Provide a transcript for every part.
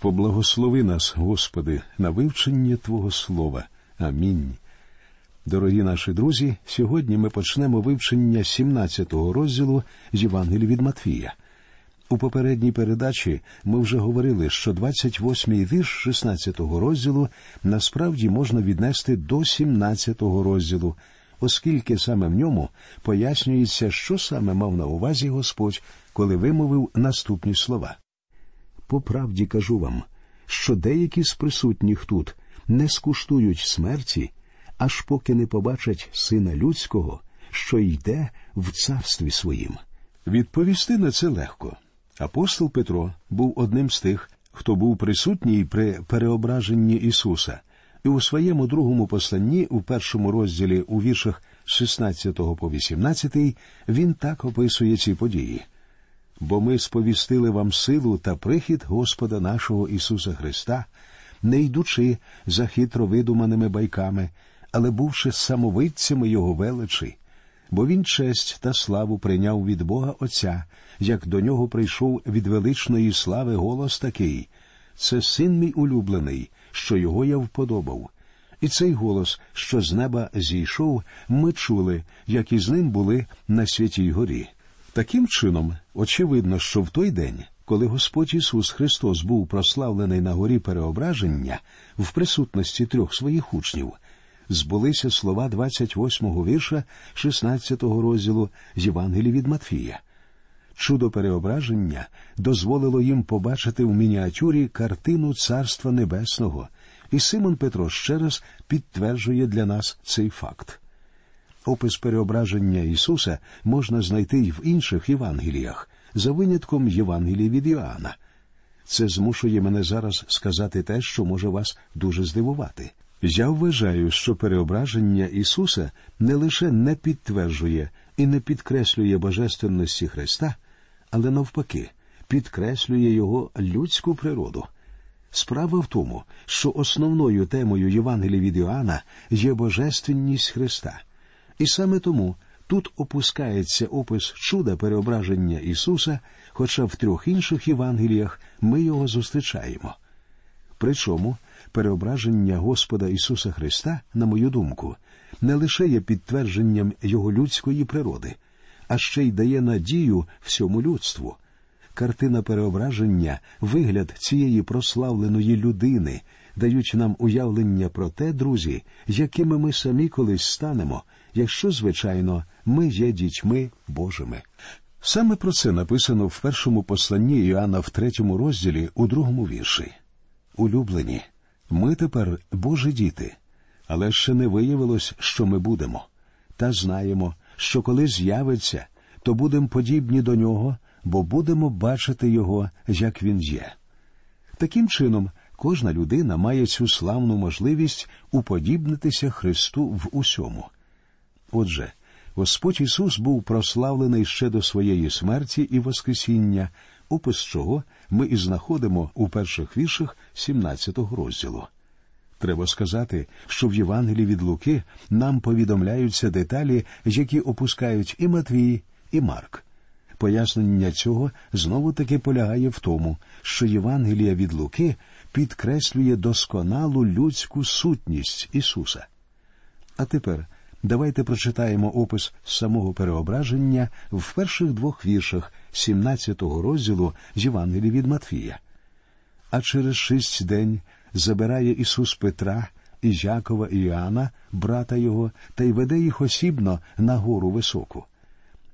Поблагослови нас, Господи, на вивчення Твого Слова. Амінь. Дорогі наші друзі, сьогодні ми почнемо вивчення 17-го розділу з Євангелії від Матвія. У попередній передачі ми вже говорили, що 28-й вірш 16-го розділу насправді можна віднести до 17-го розділу, оскільки саме в ньому пояснюється, що саме мав на увазі Господь, коли вимовив наступні слова. По правді кажу вам, що деякі з присутніх тут не скуштують смерті, аж поки не побачать сина людського, що йде в царстві своїм. Відповісти на це легко. Апостол Петро був одним з тих, хто був присутній при переображенні Ісуса, і у своєму другому посланні, у першому розділі у віршах 16 по 18, він так описує ці події. Бо ми сповістили вам силу та прихід Господа нашого Ісуса Христа, не йдучи за хитро видуманими байками, але бувши самовидцями Його величі, бо Він честь та славу прийняв від Бога Отця, як до нього прийшов від величної слави голос такий це син мій улюблений, що його я вподобав. І цей голос, що з неба зійшов, ми чули, як із ним були на святій горі. Таким чином, очевидно, що в той день, коли Господь Ісус Христос був прославлений на горі переображення в присутності трьох своїх учнів, збулися слова 28-го вірша 16-го розділу з Євангелії від Матфія. Чудо переображення дозволило їм побачити в мініатюрі картину Царства Небесного, і Симон Петро ще раз підтверджує для нас цей факт. Опис переображення Ісуса можна знайти й в інших Євангеліях, за винятком Євангелії від Іоанна. Це змушує мене зараз сказати те, що може вас дуже здивувати. Я вважаю, що переображення Ісуса не лише не підтверджує і не підкреслює божественності Христа, але навпаки, підкреслює Його людську природу. Справа в тому, що основною темою Євангелії від Іоанна є божественність Христа. І саме тому тут опускається опис чуда переображення Ісуса, хоча в трьох інших Євангеліях ми його зустрічаємо. Причому переображення Господа Ісуса Христа, на мою думку, не лише є підтвердженням Його людської природи, а ще й дає надію всьому людству. Картина переображення, вигляд цієї прославленої людини дають нам уявлення про те, друзі, якими ми самі колись станемо, якщо, звичайно, ми є дітьми Божими. Саме про це написано в першому посланні Іоанна в третьому розділі у другому вірші. Улюблені, ми тепер Божі діти, але ще не виявилось, що ми будемо, та знаємо, що коли з'явиться, то будемо подібні до нього, бо будемо бачити його, як він є. Таким чином, кожна людина має цю славну можливість уподібнитися Христу в усьому. Отже, Господь Ісус був прославлений ще до своєї смерті і Воскресіння, опис чого ми і знаходимо у перших віршах 17-го розділу. Треба сказати, що в Євангелії від Луки нам повідомляються деталі, які опускають і Матвій, і Марк. Пояснення цього знову таки полягає в тому, що Євангелія від Луки підкреслює досконалу людську сутність Ісуса. А тепер давайте прочитаємо опис самого переображення в перших двох віршах 17-го розділу з Євангелії від Матфія. А через шість день забирає Ісус Петра і Якова і Іоанна, брата його, та й веде їх осібно на гору високу.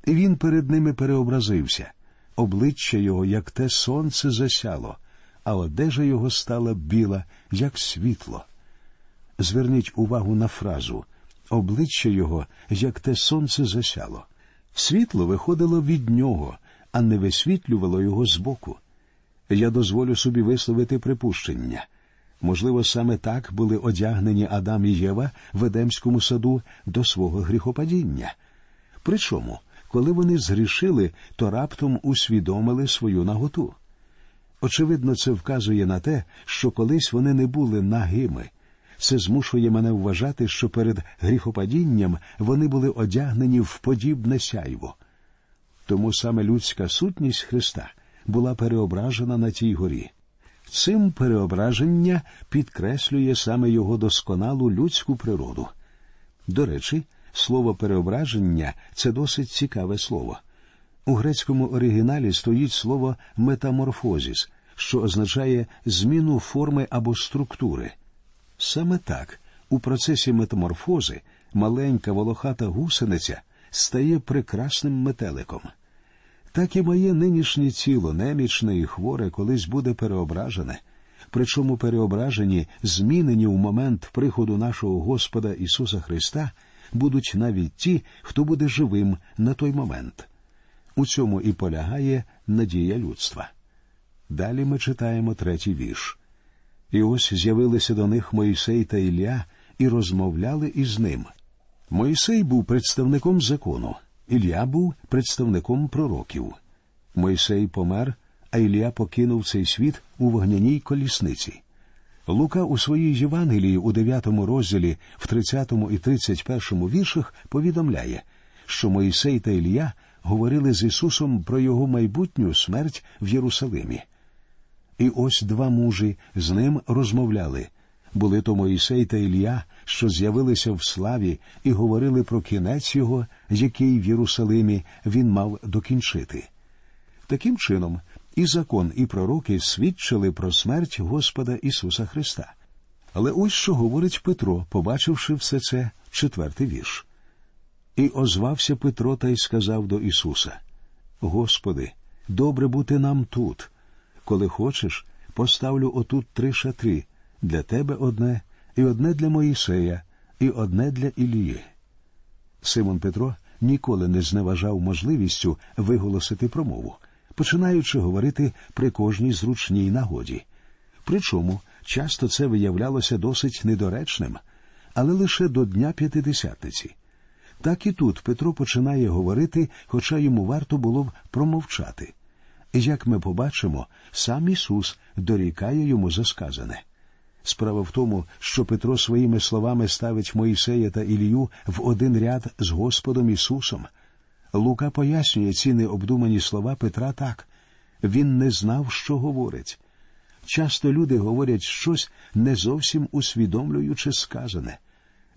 І він перед ними переобразився, обличчя його, як те сонце засяло, а одежа його стала біла, як світло. Зверніть увагу на фразу обличчя його, як те сонце засяло. Світло виходило від нього, а не висвітлювало його збоку. Я дозволю собі висловити припущення. Можливо, саме так були одягнені Адам і Єва в Едемському саду до свого гріхопадіння. Причому, коли вони згрішили, то раптом усвідомили свою наготу. Очевидно, це вказує на те, що колись вони не були нагими. Це змушує мене вважати, що перед гріхопадінням вони були одягнені в подібне сяйво. Тому саме людська сутність Христа була переображена на тій горі. Цим переображення підкреслює саме його досконалу людську природу. До речі, слово переображення це досить цікаве слово. У грецькому оригіналі стоїть слово метаморфозіс, що означає зміну форми або структури. Саме так, у процесі метаморфози маленька волохата гусениця стає прекрасним метеликом. Так і моє нинішнє тіло, немічне і хворе, колись буде переображене, причому переображені, змінені у момент приходу нашого Господа Ісуса Христа, будуть навіть ті, хто буде живим на той момент. У цьому і полягає надія людства. Далі ми читаємо третій вірш. І ось з'явилися до них Моїсей та Ілля і розмовляли із ним. Моїсей був представником закону, Ілля був представником пророків. Мойсей помер, а Ілля покинув цей світ у вогняній колісниці. Лука у своїй Євангелії у 9 розділі, в 30 і 31 віршах повідомляє, що Моїсей та Ілля говорили з Ісусом про його майбутню смерть в Єрусалимі. І ось два мужі з ним розмовляли. Були то Моїсей та Ілля, що з'явилися в славі і говорили про кінець його, який в Єрусалимі він мав докінчити. Таким чином, і закон, і пророки свідчили про смерть Господа Ісуса Христа. Але ось що говорить Петро, побачивши все це, четвертий вірш. І озвався Петро та й сказав до Ісуса: Господи, добре бути нам тут. Коли хочеш, поставлю отут три шатри для тебе одне, і одне для Моїсея, і одне для Ілії. Симон Петро ніколи не зневажав можливістю виголосити промову, починаючи говорити при кожній зручній нагоді. Причому часто це виявлялося досить недоречним, але лише до Дня П'ятидесятниці. Так і тут Петро починає говорити, хоча йому варто було б промовчати. Як ми побачимо, сам Ісус дорікає йому за сказане. Справа в тому, що Петро своїми словами ставить Моїсея та Ілію в один ряд з Господом Ісусом. Лука пояснює ці необдумані слова Петра так він не знав, що говорить. Часто люди говорять щось, не зовсім усвідомлюючи сказане.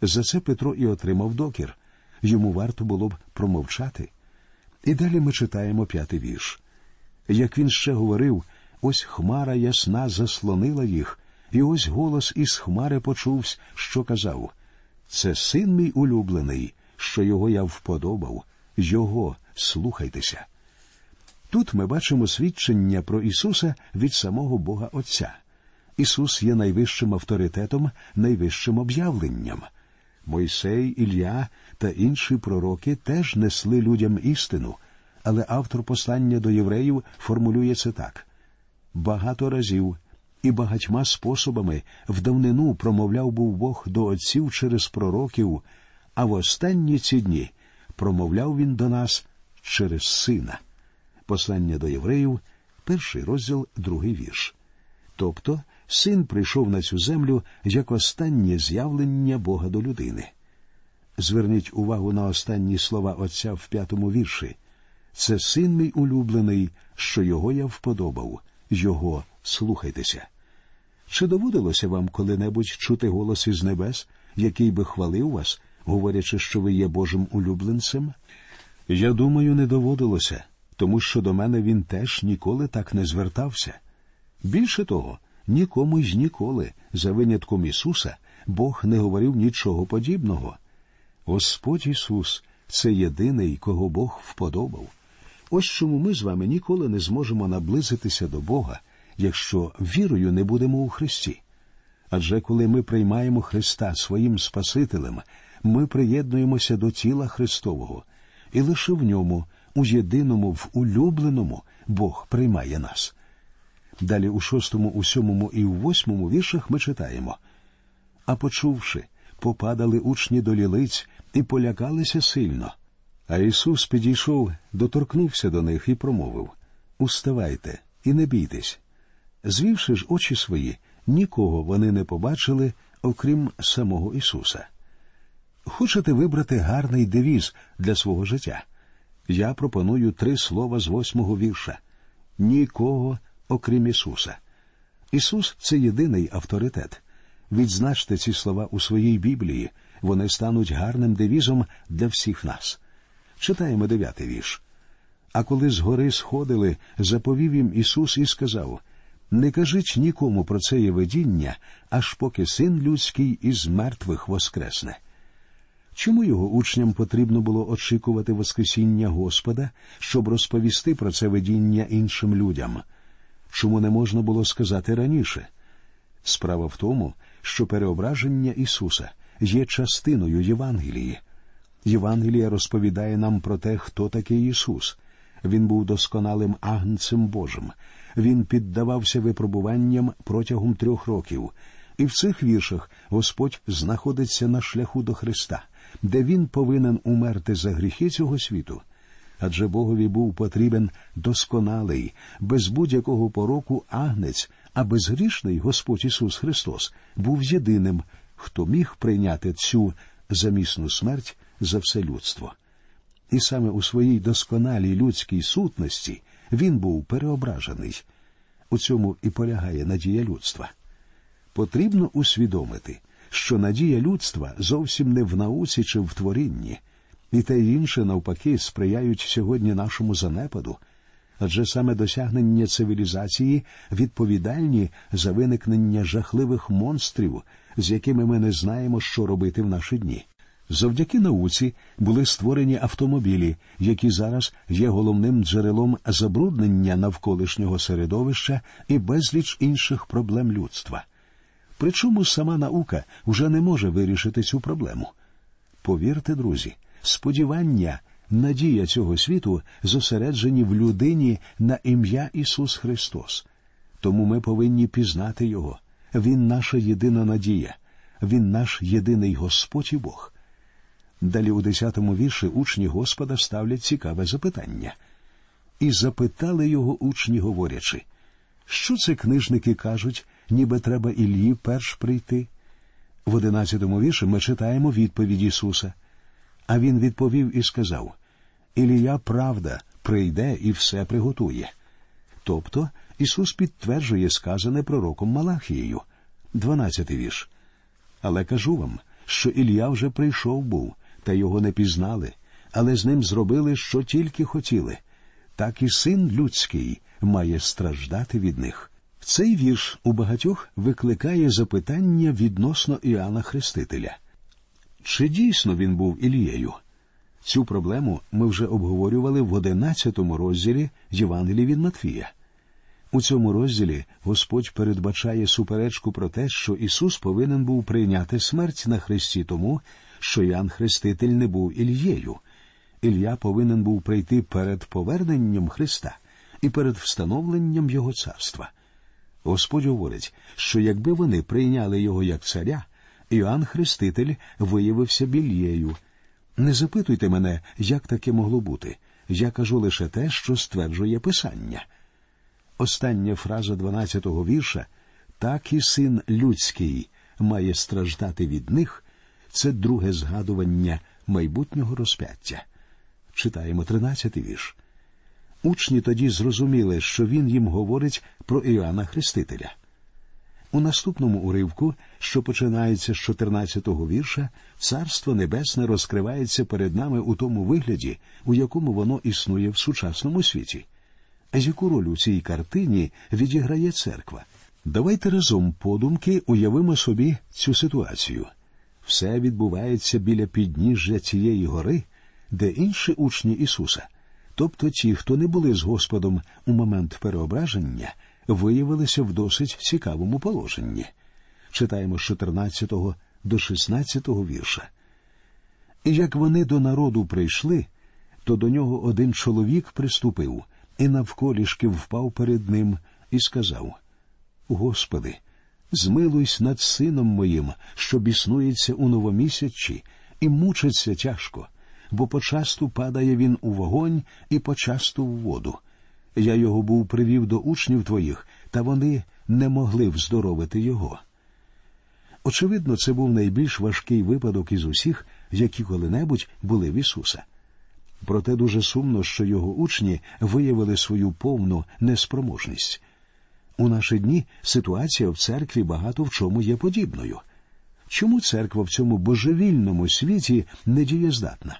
За це Петро і отримав докір. Йому варто було б промовчати. І далі ми читаємо п'ятий вірш. Як він ще говорив, ось хмара ясна заслонила їх, і ось голос із хмари почувся, що казав Це син мій улюблений, що його я вподобав, його слухайтеся. Тут ми бачимо свідчення про Ісуса від самого Бога Отця. Ісус є найвищим авторитетом, найвищим об'явленням. Мойсей, Ілля та інші пророки теж несли людям істину, але автор послання до євреїв формулює це так багато разів і багатьма способами в давнину промовляв був Бог до отців через пророків, а в останні ці дні промовляв він до нас через сина. Послання до євреїв, перший розділ, другий вірш. Тобто син прийшов на цю землю як останнє з'явлення Бога до людини. Зверніть увагу на останні слова Отця в п'ятому вірші. Це син мій улюблений, що його я вподобав, його слухайтеся. Чи доводилося вам коли-небудь чути голос із небес, який би хвалив вас, говорячи, що ви є Божим улюбленцем? Я думаю, не доводилося, тому що до мене він теж ніколи так не звертався. Більше того, нікому й ніколи, за винятком Ісуса, Бог не говорив нічого подібного. Господь Ісус це єдиний, кого Бог вподобав. Ось чому ми з вами ніколи не зможемо наблизитися до Бога, якщо вірою не будемо у Христі. Адже коли ми приймаємо Христа своїм Спасителем, ми приєднуємося до тіла Христового, і лише в ньому, у єдиному, в улюбленому, Бог приймає нас. Далі у шостому, у сьомому і у восьмому віршах ми читаємо А почувши, попадали учні до лілиць і полякалися сильно. А Ісус підійшов, доторкнувся до них і промовив Уставайте і не бійтесь. Звівши ж очі свої, нікого вони не побачили, окрім самого Ісуса. Хочете вибрати гарний девіз для свого життя? Я пропоную три слова з восьмого вірша нікого, окрім Ісуса. Ісус це єдиний авторитет. Відзначте ці слова у своїй Біблії, вони стануть гарним девізом для всіх нас. Читаємо дев'ятий вірш. А коли з гори сходили, заповів їм Ісус і сказав Не кажіть нікому про це є видіння, аж поки син людський із мертвих воскресне. Чому його учням потрібно було очікувати Воскресіння Господа, щоб розповісти про це видіння іншим людям? Чому не можна було сказати раніше? Справа в тому, що переображення Ісуса є частиною Євангелії. Євангелія розповідає нам про те, хто такий Ісус. Він був досконалим агнцем Божим. Він піддавався випробуванням протягом трьох років, і в цих віршах Господь знаходиться на шляху до Христа, де він повинен умерти за гріхи цього світу. Адже Богові був потрібен досконалий, без будь-якого пороку агнець, а безгрішний Господь Ісус Христос був єдиним, хто міг прийняти цю замісну смерть за все людство. І саме у своїй досконалій людській сутності він був переображений. У цьому і полягає надія людства. Потрібно усвідомити, що надія людства зовсім не в науці чи в творінні, і те й інше, навпаки, сприяють сьогодні нашому занепаду, адже саме досягнення цивілізації відповідальні за виникнення жахливих монстрів, з якими ми не знаємо, що робити в наші дні. Завдяки науці були створені автомобілі, які зараз є головним джерелом забруднення навколишнього середовища і безліч інших проблем людства. Причому сама наука вже не може вирішити цю проблему. Повірте, друзі, сподівання, надія цього світу зосереджені в людині на ім'я Ісус Христос. Тому ми повинні пізнати Його. Він наша єдина надія, Він наш єдиний Господь і Бог. Далі у десятому вірші учні Господа ставлять цікаве запитання. І запитали його учні, говорячи, що це книжники кажуть, ніби треба Іллі перш прийти. В одинадцятому вірші ми читаємо відповідь Ісуса. А він відповів і сказав Ілія правда прийде і все приготує. Тобто Ісус підтверджує сказане пророком Малахією. Дванадцятий вірш. Але кажу вам, що Ілля вже прийшов був, та його не пізнали, але з ним зробили, що тільки хотіли. Так і син людський має страждати від них. Цей вірш у багатьох викликає запитання відносно Іоанна Хрестителя. Чи дійсно він був Ілією? Цю проблему ми вже обговорювали в одинадцятому розділі Євангелії від Матфія. У цьому розділі Господь передбачає суперечку про те, що Ісус повинен був прийняти смерть на Христі тому, що Ян Хреститель не був Ільєю. Ілля повинен був прийти перед поверненням Христа і перед встановленням Його царства. Господь говорить, що якби вони прийняли його як царя, Іоанн Хреститель виявився більєю. Не запитуйте мене, як таке могло бути. Я кажу лише те, що стверджує Писання. Остання фраза 12-го вірша так і син людський має страждати від них. Це друге згадування майбутнього розп'яття. Читаємо 13-й вірш. Учні тоді зрозуміли, що він їм говорить про Іоанна Хрестителя. У наступному уривку, що починається з 14-го вірша, Царство Небесне розкривається перед нами у тому вигляді, у якому воно існує в сучасному світі. Яку роль у цій картині відіграє церква? Давайте разом подумки уявимо собі цю ситуацію. Все відбувається біля підніжжя цієї гори, де інші учні Ісуса, тобто ті, хто не були з Господом у момент переображення, виявилися в досить цікавому положенні. Читаємо з 14 до 16 вірша. Як вони до народу прийшли, то до нього один чоловік приступив і навколішки впав перед ним і сказав: Господи, змилуйся над сином моїм, що біснується у новомісячі, і мучиться тяжко, бо почасту падає він у вогонь і почасту в воду. Я його був привів до учнів твоїх, та вони не могли вздоровити його. Очевидно, це був найбільш важкий випадок із усіх, які коли-небудь були в Ісуса. Проте дуже сумно, що його учні виявили свою повну неспроможність. У наші дні ситуація в церкві багато в чому є подібною. Чому церква в цьому божевільному світі не дієздатна?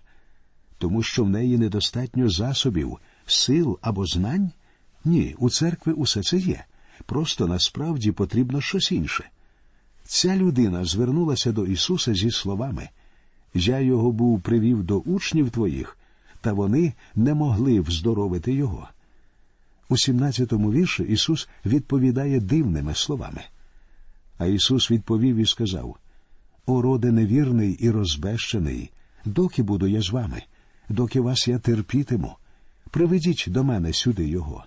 Тому що в неї недостатньо засобів, сил або знань? Ні, у церкви усе це є. Просто насправді потрібно щось інше. Ця людина звернулася до Ісуса зі словами Я його був привів до учнів твоїх, та вони не могли вздоровити його. У 17-му вірші Ісус відповідає дивними словами. А Ісус відповів і сказав О, роде невірний і розбещений, доки буду я з вами, доки вас я терпітиму, приведіть до мене сюди Його.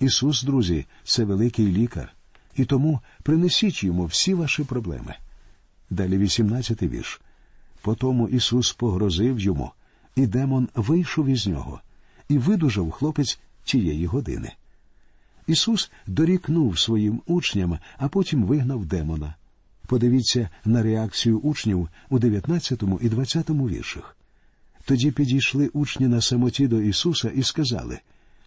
Ісус, друзі, це великий лікар, і тому принесіть йому всі ваші проблеми. Далі 18-й вірш. Потому Ісус погрозив йому, і демон вийшов із нього, і видужав хлопець тієї години. Ісус дорікнув своїм учням, а потім вигнав демона. Подивіться на реакцію учнів у 19 і 20 віршах. Тоді підійшли учні на самоті до Ісуса і сказали,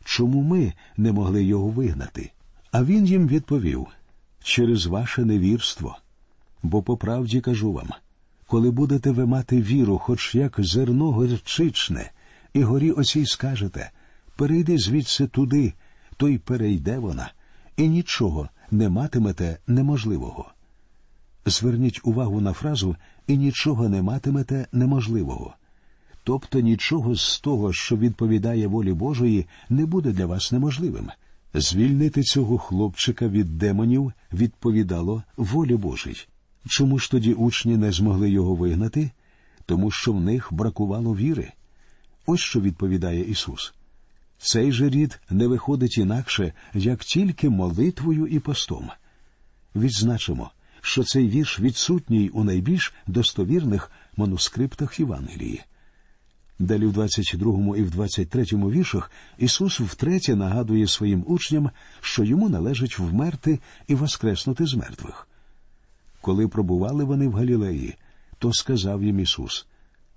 чому ми не могли його вигнати? А Він їм відповів через ваше невірство. Бо по правді кажу вам, коли будете ви мати віру, хоч як зерно горчичне, і горі оцій скажете перейди звідси туди, то й перейде вона, і нічого не матимете неможливого. Зверніть увагу на фразу і нічого не матимете неможливого. Тобто нічого з того, що відповідає волі Божої, не буде для вас неможливим. Звільнити цього хлопчика від демонів відповідало волі Божій. Чому ж тоді учні не змогли його вигнати? Тому що в них бракувало віри. Ось що відповідає Ісус. Цей же рід не виходить інакше, як тільки молитвою і постом. Відзначимо, що цей вірш відсутній у найбільш достовірних манускриптах Євангелії. Далі в 22 і в 23 віршах Ісус втретє нагадує своїм учням, що йому належить вмерти і воскреснути з мертвих. Коли пробували вони в Галілеї, то сказав їм Ісус: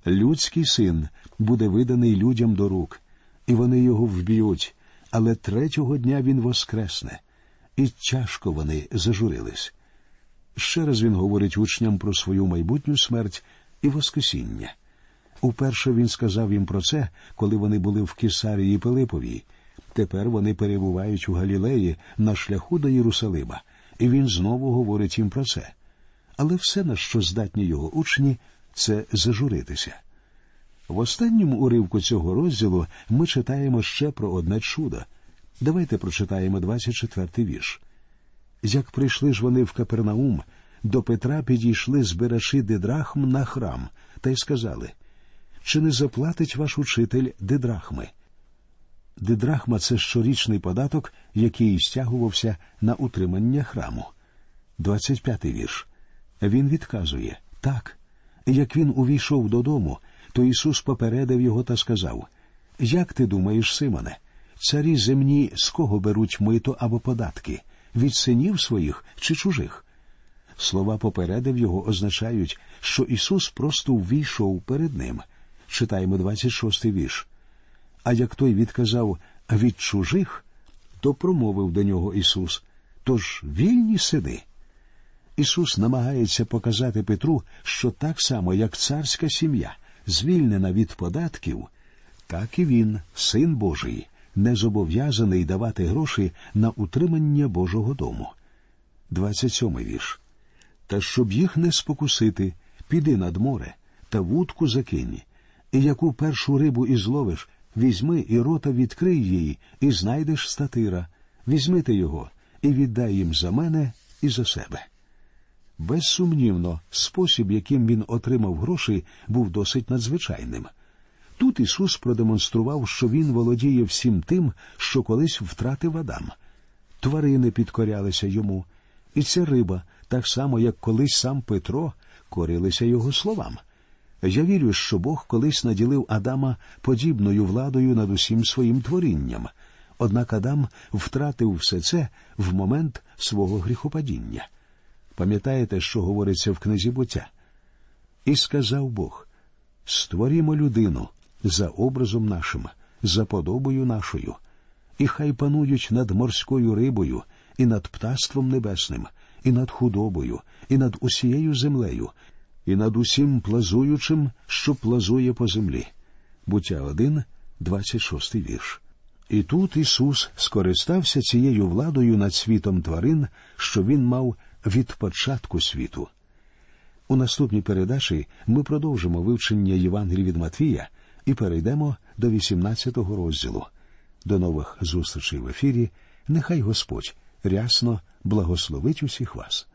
Людський син буде виданий людям до рук, і вони його вб'ють, але третього дня він воскресне, і тяжко вони зажурились. Ще раз він говорить учням про свою майбутню смерть і Воскресіння. Уперше він сказав їм про це, коли вони були в Кесарії Пилиповій. Тепер вони перебувають у Галілеї на шляху до Єрусалима, і він знову говорить їм про це. Але все, на що здатні його учні, це зажуритися. В останньому уривку цього розділу ми читаємо ще про одне чудо. Давайте прочитаємо 24-й вірш. Як прийшли ж вони в Капернаум, до Петра підійшли збирачі дидрахм на храм та й сказали чи не заплатить ваш учитель дидрахми? Дидрахма це щорічний податок, який стягувався на утримання храму. 25-й вірш. Він відказує так. Як він увійшов додому, то Ісус попередив його та сказав Як ти думаєш, Симоне, царі земні з кого беруть мито або податки? Від синів своїх чи чужих? Слова попередив його означають, що Ісус просто увійшов перед ним читаємо 26-й вірш. А як той відказав від чужих, то промовив до нього Ісус Тож вільні сини. Ісус намагається показати Петру, що так само, як царська сім'я, звільнена від податків, так і він, син Божий, не зобов'язаний давати гроші на утримання Божого дому. 27 вірш. Та щоб їх не спокусити, піди над море та вудку закинь, і яку першу рибу і зловиш, візьми і рота відкрий її, і знайдеш статира. Візьми ти його і віддай їм за мене і за себе. Безсумнівно, спосіб, яким він отримав гроші, був досить надзвичайним. Тут Ісус продемонстрував, що Він володіє всім тим, що колись втратив Адам. Тварини підкорялися йому, і ця риба, так само, як колись сам Петро, корилися його словам. Я вірю, що Бог колись наділив Адама подібною владою над усім своїм творінням. Однак Адам втратив все це в момент свого гріхопадіння. Пам'ятаєте, що говориться в книзі буття? І сказав Бог створімо людину за образом нашим, за подобою нашою, і хай панують над морською рибою, і над птаством небесним, і над худобою, і над усією землею, і над усім плазуючим, що плазує по землі. Буття 1, 26 вірш. І тут Ісус скористався цією владою над світом тварин, що Він мав від початку світу. У наступній передачі ми продовжимо вивчення Євангелії від Матвія і перейдемо до 18-го розділу. До нових зустрічей в ефірі. Нехай Господь рясно благословить усіх вас.